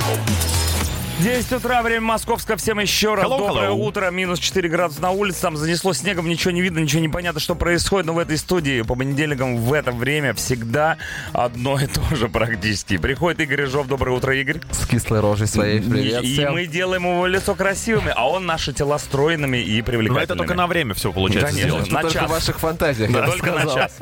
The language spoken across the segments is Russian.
максимум. 10 утра, время московское. Всем еще раз Hello, доброе hello. утро. Минус 4 градуса на улице. Там занесло снегом, ничего не видно, ничего не понятно, что происходит. Но в этой студии по понедельникам в это время всегда одно и то же практически. Приходит Игорь Рыжов. Доброе утро, Игорь. С кислой рожей своей. Привет и всем. мы делаем его лицо красивыми, а он наши тела стройными и Но привлекательными. это только на время все получается Конечно. сделать. На только час. в ваших фантазиях, Да, только на сказал. час.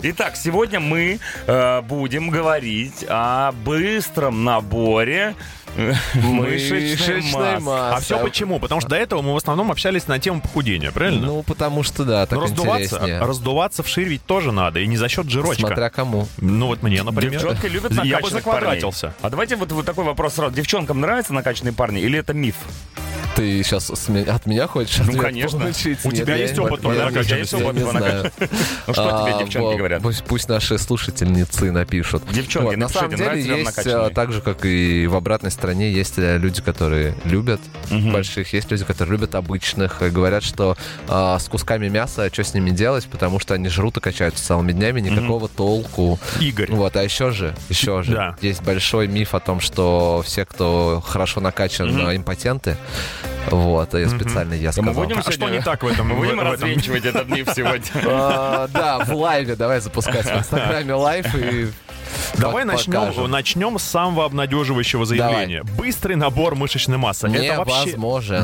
Итак, сегодня мы э, будем говорить о быстром наборе мышечной Мышечной массы. А все почему? Потому что до этого мы в основном общались на тему похудения, правильно? Ну, потому что да, так Но раздуваться, интереснее. раздуваться вширь ведь тоже надо, и не за счет жирочка. Смотря кому. Ну вот мне, например. Девчонки любят Я бы накачанных парней. заквадратился. А давайте вот, вот такой вопрос сразу. Девчонкам нравятся накачанные парни или это миф? Ты сейчас от меня хочешь Ну, конечно. получить? У Нет, тебя есть опыт я по не накачанности? знаю, Есть опыт знаю. Ну что тебе А, девчонки говорят? Пусть, наши слушательницы напишут. Девчонки, на самом деле есть, а, так же, как и в обратной стороне, есть э, люди, которые любят больших, есть люди, которые любят обычных. И говорят, что а, с кусками мяса что с ними делать, потому что они жрут и качаются целыми днями, никакого толку. Игорь. Вот, а еще же, еще же, есть большой миф о том, что все, кто хорошо накачан, э, импотенты. Вот, а я специально я мы сказал. будем А что не так в этом? Мы будем развенчивать этот миф сегодня. А, Да, в live давай запускать в Инстаграме live и Давай начнем, начнем с самого обнадеживающего заявления. Быстрый набор мышечной массы. Это вообще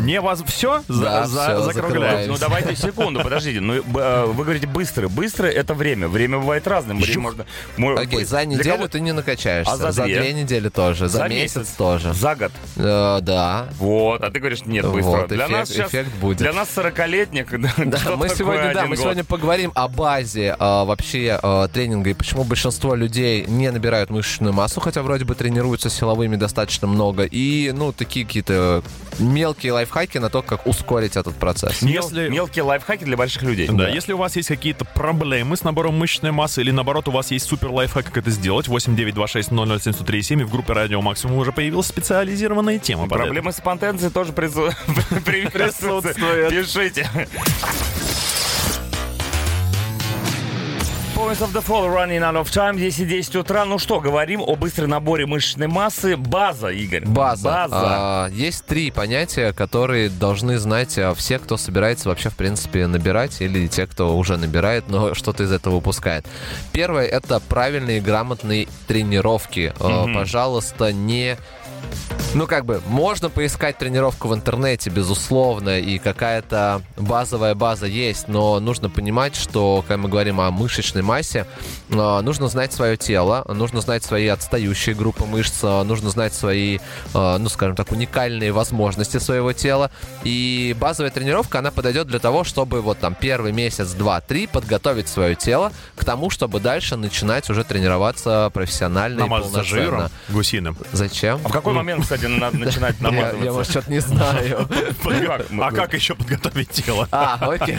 не воз... Все? Да, всё, закругляем. закрываем. Ну давайте секунду, подождите. Ну э, вы говорите быстро. Быстро это время. Время бывает разным. Еще- можно. мо- Окей, за неделю кого- ты не накачаешься. А за за, две? две недели тоже. За, За месяц, месяц? тоже. За год. Э, да. Вот, а ты говоришь, нет, быстро. Вот, для эффект- нас сейчас, эффект будет. для нас 40-летних, да, Да, мы сегодня, да, мы год? сегодня поговорим о базе а, вообще а, тренинга и почему большинство людей не набирают мышечную массу, хотя вроде бы тренируются силовыми достаточно много. И, ну, такие какие-то мелкие лайфхаки на то, как ускорить этот процесс. Мел- Если- Мелкие лайфхаки для больших людей. Да, если у вас есть какие-то проблемы с набором мышечной массы или наоборот у вас есть супер лайфхак, как это сделать, 8926 и в группе Радио Максимум уже появилась специализированная тема. Проблемы с потенцией тоже приветствуются. Присутствует. Пишите. Points of the Fall Running Out of Time, 10-10 утра. Ну что, говорим о быстром наборе мышечной массы. База, Игорь. База. База. А, есть три понятия, которые должны знать а, все, кто собирается вообще, в принципе, набирать, или те, кто уже набирает, но что-то из этого упускает. Первое — это правильные и грамотные тренировки. Мгм. Пожалуйста, не... Ну, как бы, можно поискать тренировку в интернете, безусловно, и какая-то базовая база есть, но нужно понимать, что, когда мы говорим о мышечной массе, а, нужно знать свое тело, нужно знать свои отстающие группы мышц, а, нужно знать свои, а, ну, скажем так, уникальные возможности своего тела. И базовая тренировка, она подойдет для того, чтобы вот там первый месяц, два, три подготовить свое тело к тому, чтобы дальше начинать уже тренироваться профессионально и Намазаться полноценно. жиром гусиным. Зачем? А в какой момент, кстати, надо начинать Я, я, может, намазываться? что-то не знаю. А как еще подготовить тело? А, окей.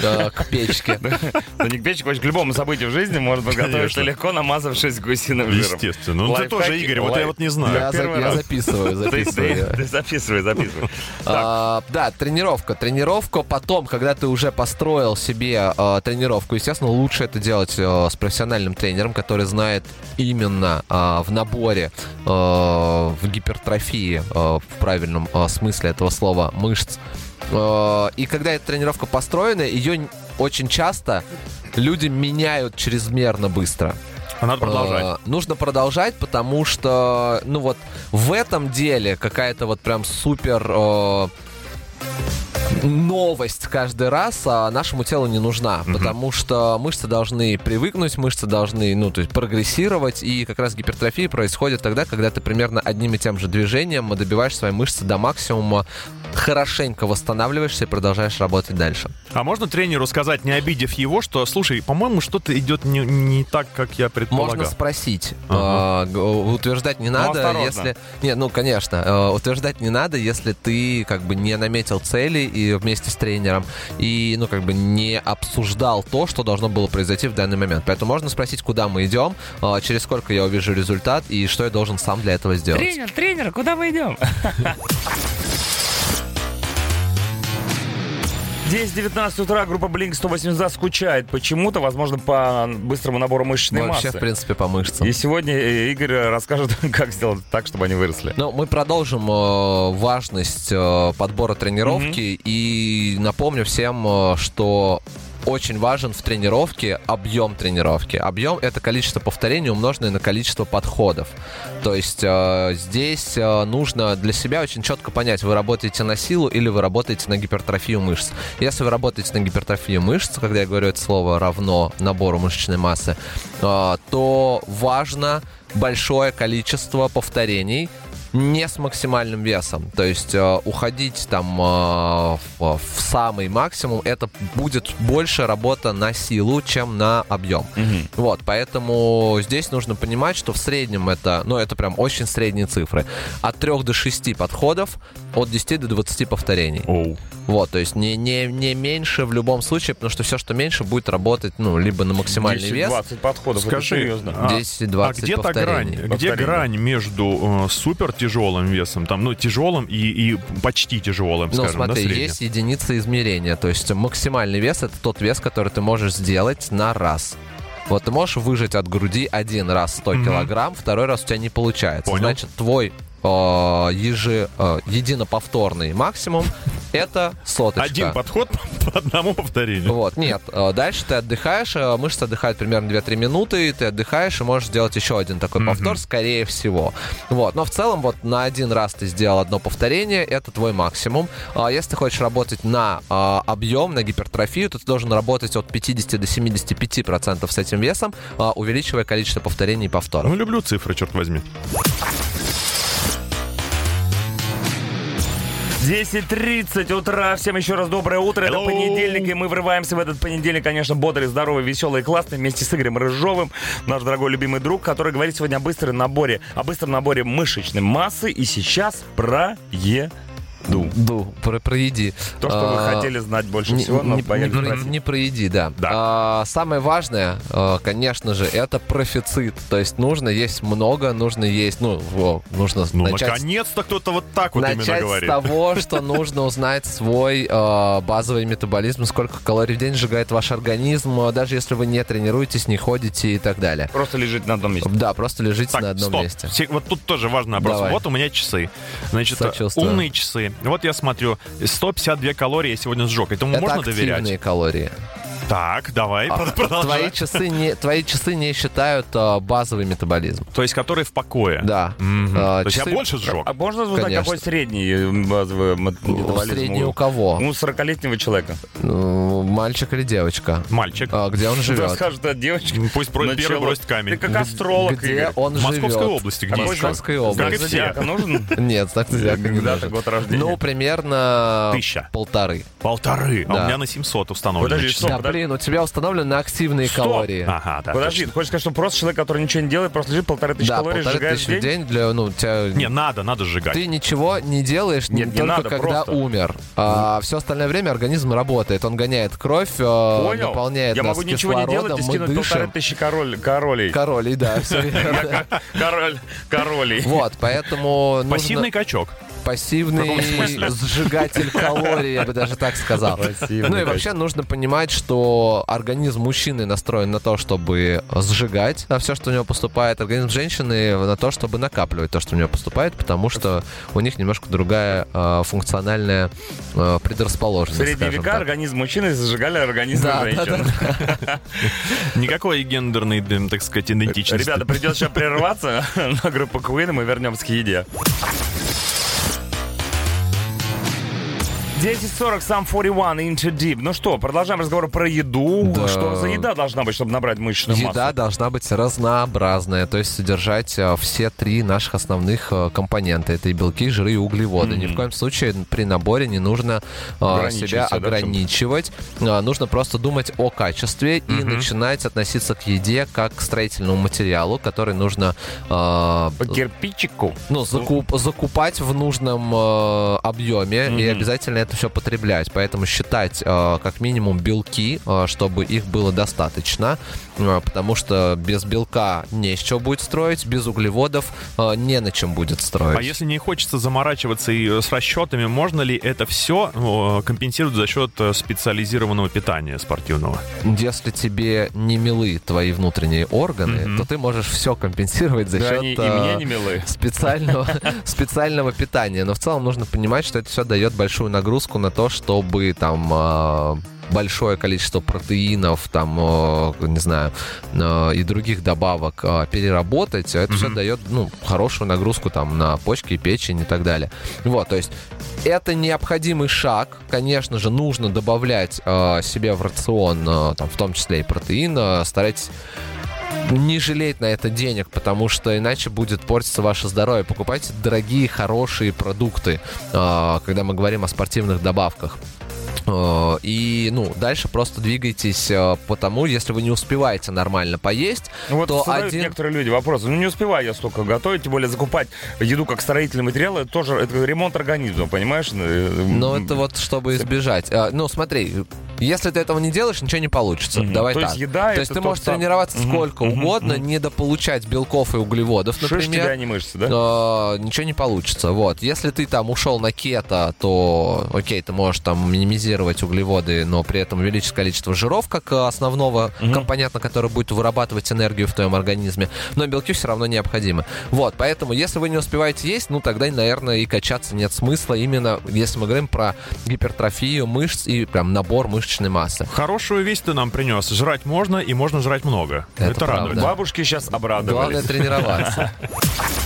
Да, К печке. Да не к печке, к любому событию в жизни можно подготовиться легко, намазавшись гусиным жиром. Естественно. Ну ты тоже, Игорь, вот я вот не знаю. Я, записываю, записываю. ты записывай, записывай. А, да, тренировка. Тренировка потом, когда ты уже построил себе а, тренировку, естественно, лучше это делать а, с профессиональным тренером, который знает именно в наборе, в гипертрофии, а, в правильном а, смысле этого слова, мышц. А, и когда эта тренировка построена, ее очень часто люди меняют чрезмерно быстро. А надо продолжать. Э, нужно продолжать, потому что, ну вот, в этом деле какая-то вот прям супер э, новость каждый раз а нашему телу не нужна, потому что мышцы должны привыкнуть, мышцы должны, ну, то есть прогрессировать, и как раз гипертрофия происходит тогда, когда ты примерно одним и тем же движением добиваешь свои мышцы до максимума, хорошенько восстанавливаешься и продолжаешь работать дальше. А можно тренеру сказать, не обидев его, что, слушай, по-моему, что-то идет не, не так, как я предполагал. Можно спросить. Ага. Э, утверждать не надо, осторожно. если... Не, ну, конечно. э, утверждать не надо, если ты как бы не наметил цели и вместе с тренером, и, ну, как бы не обсуждал то, что должно было произойти в данный момент. Поэтому можно спросить, куда мы идем, э, через сколько я увижу результат и что я должен сам для этого сделать. Тренер, тренер, куда мы идем? Здесь 19 утра, группа Blink 180 скучает почему-то, возможно, по быстрому набору мышечной Ну, Вообще, массы. в принципе, по мышцам. И сегодня э, Игорь расскажет, как сделать так, чтобы они выросли. Ну, мы продолжим э, важность э, подбора тренировки и напомню всем, э, что очень важен в тренировке объем тренировки. Объем это количество повторений, умноженное на количество подходов. То есть э, здесь э, нужно для себя очень четко понять, вы работаете на силу или вы работаете на гипертрофию мышц. Если вы работаете на гипертрофию мышц, когда я говорю это слово равно набору мышечной массы, э, то важно большое количество повторений не с максимальным весом. То есть э, уходить там э, в, в самый максимум, это будет больше работа на силу, чем на объем. Вот, поэтому здесь нужно понимать, что в среднем это, ну, это прям очень средние цифры. От 3 до 6 подходов, от 10 до 20 повторений. Оу. Вот, то есть не, не, не меньше в любом случае, потому что все, что меньше, будет работать, ну, либо на максимальный вес, 10-20 подходов, это Скажи, серьезно. а, 10-20 а где та грань? повторений. Где Повторений. грань между э, супер тяжелым весом, там, ну, тяжелым и, и почти тяжелым, Ну, скажем, да, смотри, есть единица измерения. То есть максимальный вес это тот вес, который ты можешь сделать на раз. Вот ты можешь выжать от груди один раз 100 Мгм. килограмм, второй раз у тебя не получается. Понял. Значит, твой э, ежи, э, единоповторный максимум это соточка. Один подход по одному повторению. Вот, нет. э, Дальше ты отдыхаешь, э, мышцы отдыхают примерно 2-3 минуты, и ты отдыхаешь и можешь сделать еще один такой Мгм. повтор, скорее всего. Вот, но в целом вот на один раз ты сделал одно повторение, это твой максимум. А Если ты хочешь работать на а, объем, на гипертрофию, то ты должен работать от 50 до 75 процентов с этим весом, а, увеличивая количество повторений и повторов. Ну, люблю цифры, черт возьми. 10.30 утра. Всем еще раз доброе утро. Это Hello. понедельник, и мы врываемся в этот понедельник, конечно, бодрый, здоровый, веселый и классный, вместе с Игорем Рыжовым, наш дорогой любимый друг, который говорит сегодня о быстром наборе, о быстром наборе мышечной массы. И сейчас про еду. Ду, про, проеди. То, что вы А, хотели знать больше Не, всего, но не- боялись не про, не про еди, да. Да. А, самое важное, а, конечно же, это профицит. То есть нужно есть много, нужно есть, ну, во, нужно Ну, начать, наконец-то кто-то вот так вот именно начать с говорит. того, что нужно узнать свой а, базовый метаболизм, сколько калорий в день сжигает ваш организм, а, даже если вы не тренируетесь, не ходите и так далее. Просто лежит на одном месте. Да, просто лежите Так, на одном стоп. месте. Вот тут тоже важный вопрос. Давай. Вот у меня часы. Значит, Сочувствую. умные часы. Вот я смотрю, 152 калории я сегодня сжег. Этому Это можно доверять? калории. Так, давай, А, продолжай. Твои часы не, твои часы не считают а, базовый метаболизм. То есть, которые в покое. Да. Мгм. А, То есть я часы- больше сжег. А можно узнать, Конечно. какой средний базовый мет- метаболизм Средний у- у кого? у 40-летнего человека? Ну, мальчик или девочка? Мальчик. А, где он живет? Скажет, а девочка Пусть про- первый бросит Ты камень. как астролог, Где Игорь. он В Московской живет? области, где В? Московской Как и области. все. зодиака нужен? Нет, знак зодиака не нужен. год рождения. Ну, примерно Тысяча. полторы. Полторы. А Да. у меня на 700 установлено. Подожди, часы. стоп. Блин, у тебя установлены активные Стоп. калории. Ага, да. Подожди, точно. ты хочешь сказать, что просто человек, который ничего не делает, просто лежит полторы тысячи Да, калорий, полторы сжигает тысячи в день? день для, ну, тебя... Не, надо, надо сжигать. Ты ничего не делаешь Нет, не только надо, когда просто. умер. А все остальное время организм работает. Он гоняет кровь, э, Понял? наполняет Я нас могу ничего не делать и скинуть полторы тысячи король, королей. Королей, да, все верно. Король, королей. Вот, поэтому. Пассивный качок. Пассивный В сжигатель калорий, я бы даже так сказал. Пассивный Ну и вообще нужно понимать, что организм мужчины настроен на то, чтобы сжигать все, что у него поступает, организм женщины на то, чтобы накапливать то, что у него поступает, потому что у них немножко другая э, функциональная э, В предрасположенность. средние скажем века так. организм мужчины зажигали организм Да, да, женщин. Никакой гендерной, так сказать, идентичности. Ребята, придется сейчас прерваться на группу Queen, и мы вернемся к еде. 10.40, сам 41, Into Deep. Ну что, продолжаем разговор про еду. Да. Что за еда должна быть, чтобы набрать мышечную Еда массу? должна быть разнообразная, то есть содержать э, все три наших основных э, компонента. Это и белки, жиры и углеводы. Ни в коем случае при наборе не нужно э, себя да, ограничивать. Э, Нужно просто думать о качестве и начинать относиться к еде как к строительному материалу, который нужно По кирпичику. ну, закуп- закупать в нужном объеме, и Мгм. обязательно это это все потреблять. Поэтому считать э, как минимум белки, э, чтобы их было достаточно, э, потому что без белка не с чего будет строить, без углеводов э, не на чем будет строить. А если не хочется заморачиваться и с расчетами, можно ли это все компенсировать за счет специализированного питания спортивного? Если тебе не милы твои внутренние органы, Мгм. то ты можешь все компенсировать за Да счет они и э, мне не милы. специального, специального питания. Но в целом нужно понимать, что это все дает большую нагрузку на то, чтобы там э, большое количество протеинов, там, э, не знаю, э, и других добавок переработать, это все Мгм. дает, ну, хорошую нагрузку там на почки, печень и так далее. Вот, то есть это необходимый шаг. Конечно же, нужно добавлять себе в рацион, там, в том числе и протеин. э, старайтесь не жалеть на это денег, потому что иначе будет портиться ваше здоровье. Покупайте дорогие, хорошие продукты, э, когда мы говорим о спортивных добавках. Э, И, ну, дальше просто двигайтесь э, по тому, если вы не успеваете нормально поесть, Ну Вот то один... некоторые люди вопросы. Ну, не успеваю я столько готовить, тем более закупать еду как строительный материал, это тоже это ремонт организма, понимаешь? Но это вот чтобы избежать. А, Ну, смотри, если ты этого не делаешь, ничего не получится. Мгм. Давай То так. есть еда То есть ты можешь сам- тренироваться Мгм, сколько мгм, угодно, мгм. недополучать белков и углеводов, например. да, не мышцы, да? а, ничего не получится. Вот. Если ты там ушел на кето, то окей, ты можешь там минимизировать углеводы, но при этом увеличить количество жиров как э, основного Мгм. компонента, который будет вырабатывать энергию в твоем организме. Но белки все равно необходимы. Вот, поэтому, если вы не успеваете есть, ну тогда, наверное, и качаться нет смысла. Именно если мы говорим про гипертрофию мышц и прям набор мышечной массы. Хорошую весть ты нам принес. Жрать можно и можно жрать много. Это Это, радует. Бабушки сейчас Главное обрадовались. тренироваться.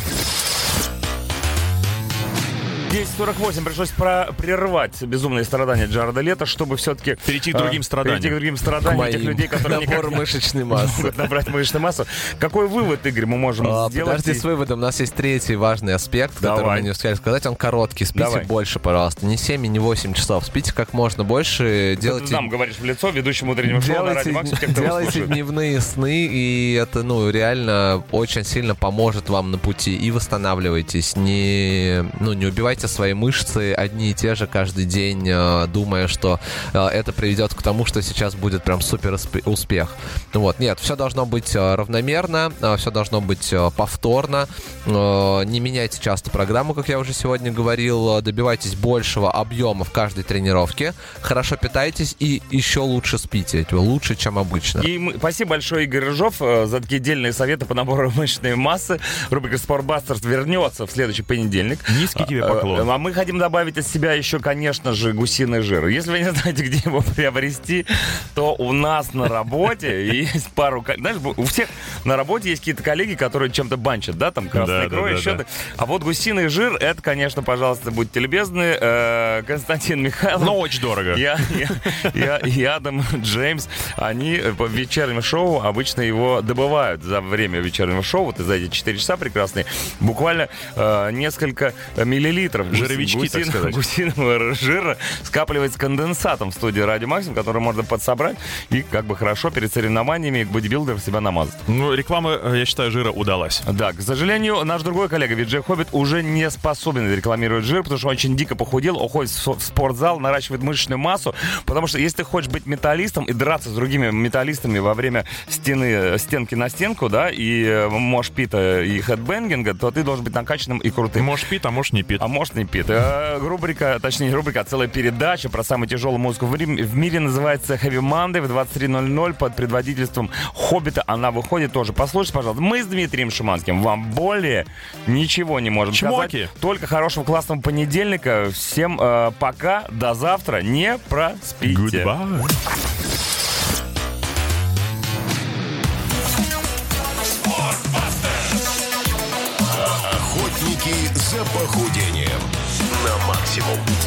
10.48 пришлось про- прервать безумные страдания Джареда Лето, чтобы все-таки... Перейти к другим страданиям. Перейти к другим страданиям К тех людей, которые никак Набор не мышечной массы. могут набрать мышечную массу. Какой вывод, Игорь, мы можем А, сделать? Подожди с выводом. У нас есть третий важный аспект, который Давай. мы не успели сказать. Он короткий. Спите Давай. больше, пожалуйста. Не 7 и не 8 часов. Спите как можно больше. Ты Делайте... нам говоришь в лицо, ведущему утреннего шоу на радио Делайте, Максимум, тех, кто делайте дневные сны, и это, ну, реально очень сильно поможет вам на пути. И восстанавливайтесь. Не, ну, не убивайте свои мышцы одни и те же каждый день, э, думая, что э, это приведет к тому, что сейчас будет прям супер успе- успех. Ну Вот, нет, все должно быть э, равномерно, все должно быть повторно. Не меняйте часто программу, как я уже сегодня говорил. Добивайтесь большего объема в каждой тренировке. Хорошо питайтесь и еще лучше спите. Лучше, чем обычно. И мы- спасибо большое, Игорь Рыжов, за такие дельные советы по набору мышечной массы. Рубрика «Спортбастерс» вернется в следующий понедельник. Низкий тебе А, поклон. А мы хотим добавить от себя еще, конечно же, гусиный жир. Если вы не знаете, где его приобрести, то у нас на работе есть пару... Знаешь, у всех на работе есть какие-то коллеги, которые чем-то банчат, да, там красной Да, икрой, да, еще... да. А вот гусиный жир, это, конечно, пожалуйста, будьте любезны, э, Константин Михайлов. Но очень дорого. Я, я, я и Адам Джеймс, они э, по вечернему шоу обычно его добывают за время вечернего шоу, вот за эти 4 часа прекрасные, буквально э, несколько миллилитров гуси- Жировички, так гусиного- сказать. гусиного жира скапливается конденсатом в студии Радио Максим, который можно подсобрать и как бы хорошо перед соревнованиями бодибилдер себя намазать. Ну, реклама, э, я считаю, жира удалась. Да, к сожалению, наш другой коллега Виджей Хоббит уже не способен рекламировать жир, потому что он очень дико похудел, уходит в спортзал, наращивает мышечную массу, потому что если ты хочешь быть металлистом и драться с другими металлистами во время стены, э, стенки на стенку, да, и э, мошпита и хедбэнгинга, то ты должен быть накачанным и крутым. Можешь пить, а можешь не пить. А может не пит. Э, Рубрика, точнее не рубрика, а целая передача про самую тяжелую музыку в, Рим- в мире называется Heavy Monday в 23.00 под предводительством Хоббита. Она выходит тоже. Послушайте, пожалуйста. Мы с Дмитрием Шиманским вам более ничего не можем Чмоки. сказать. Только хорошего классного понедельника. Всем э, пока. До завтра. Не проспите. Goodbye. Охотники за похудением на максимум.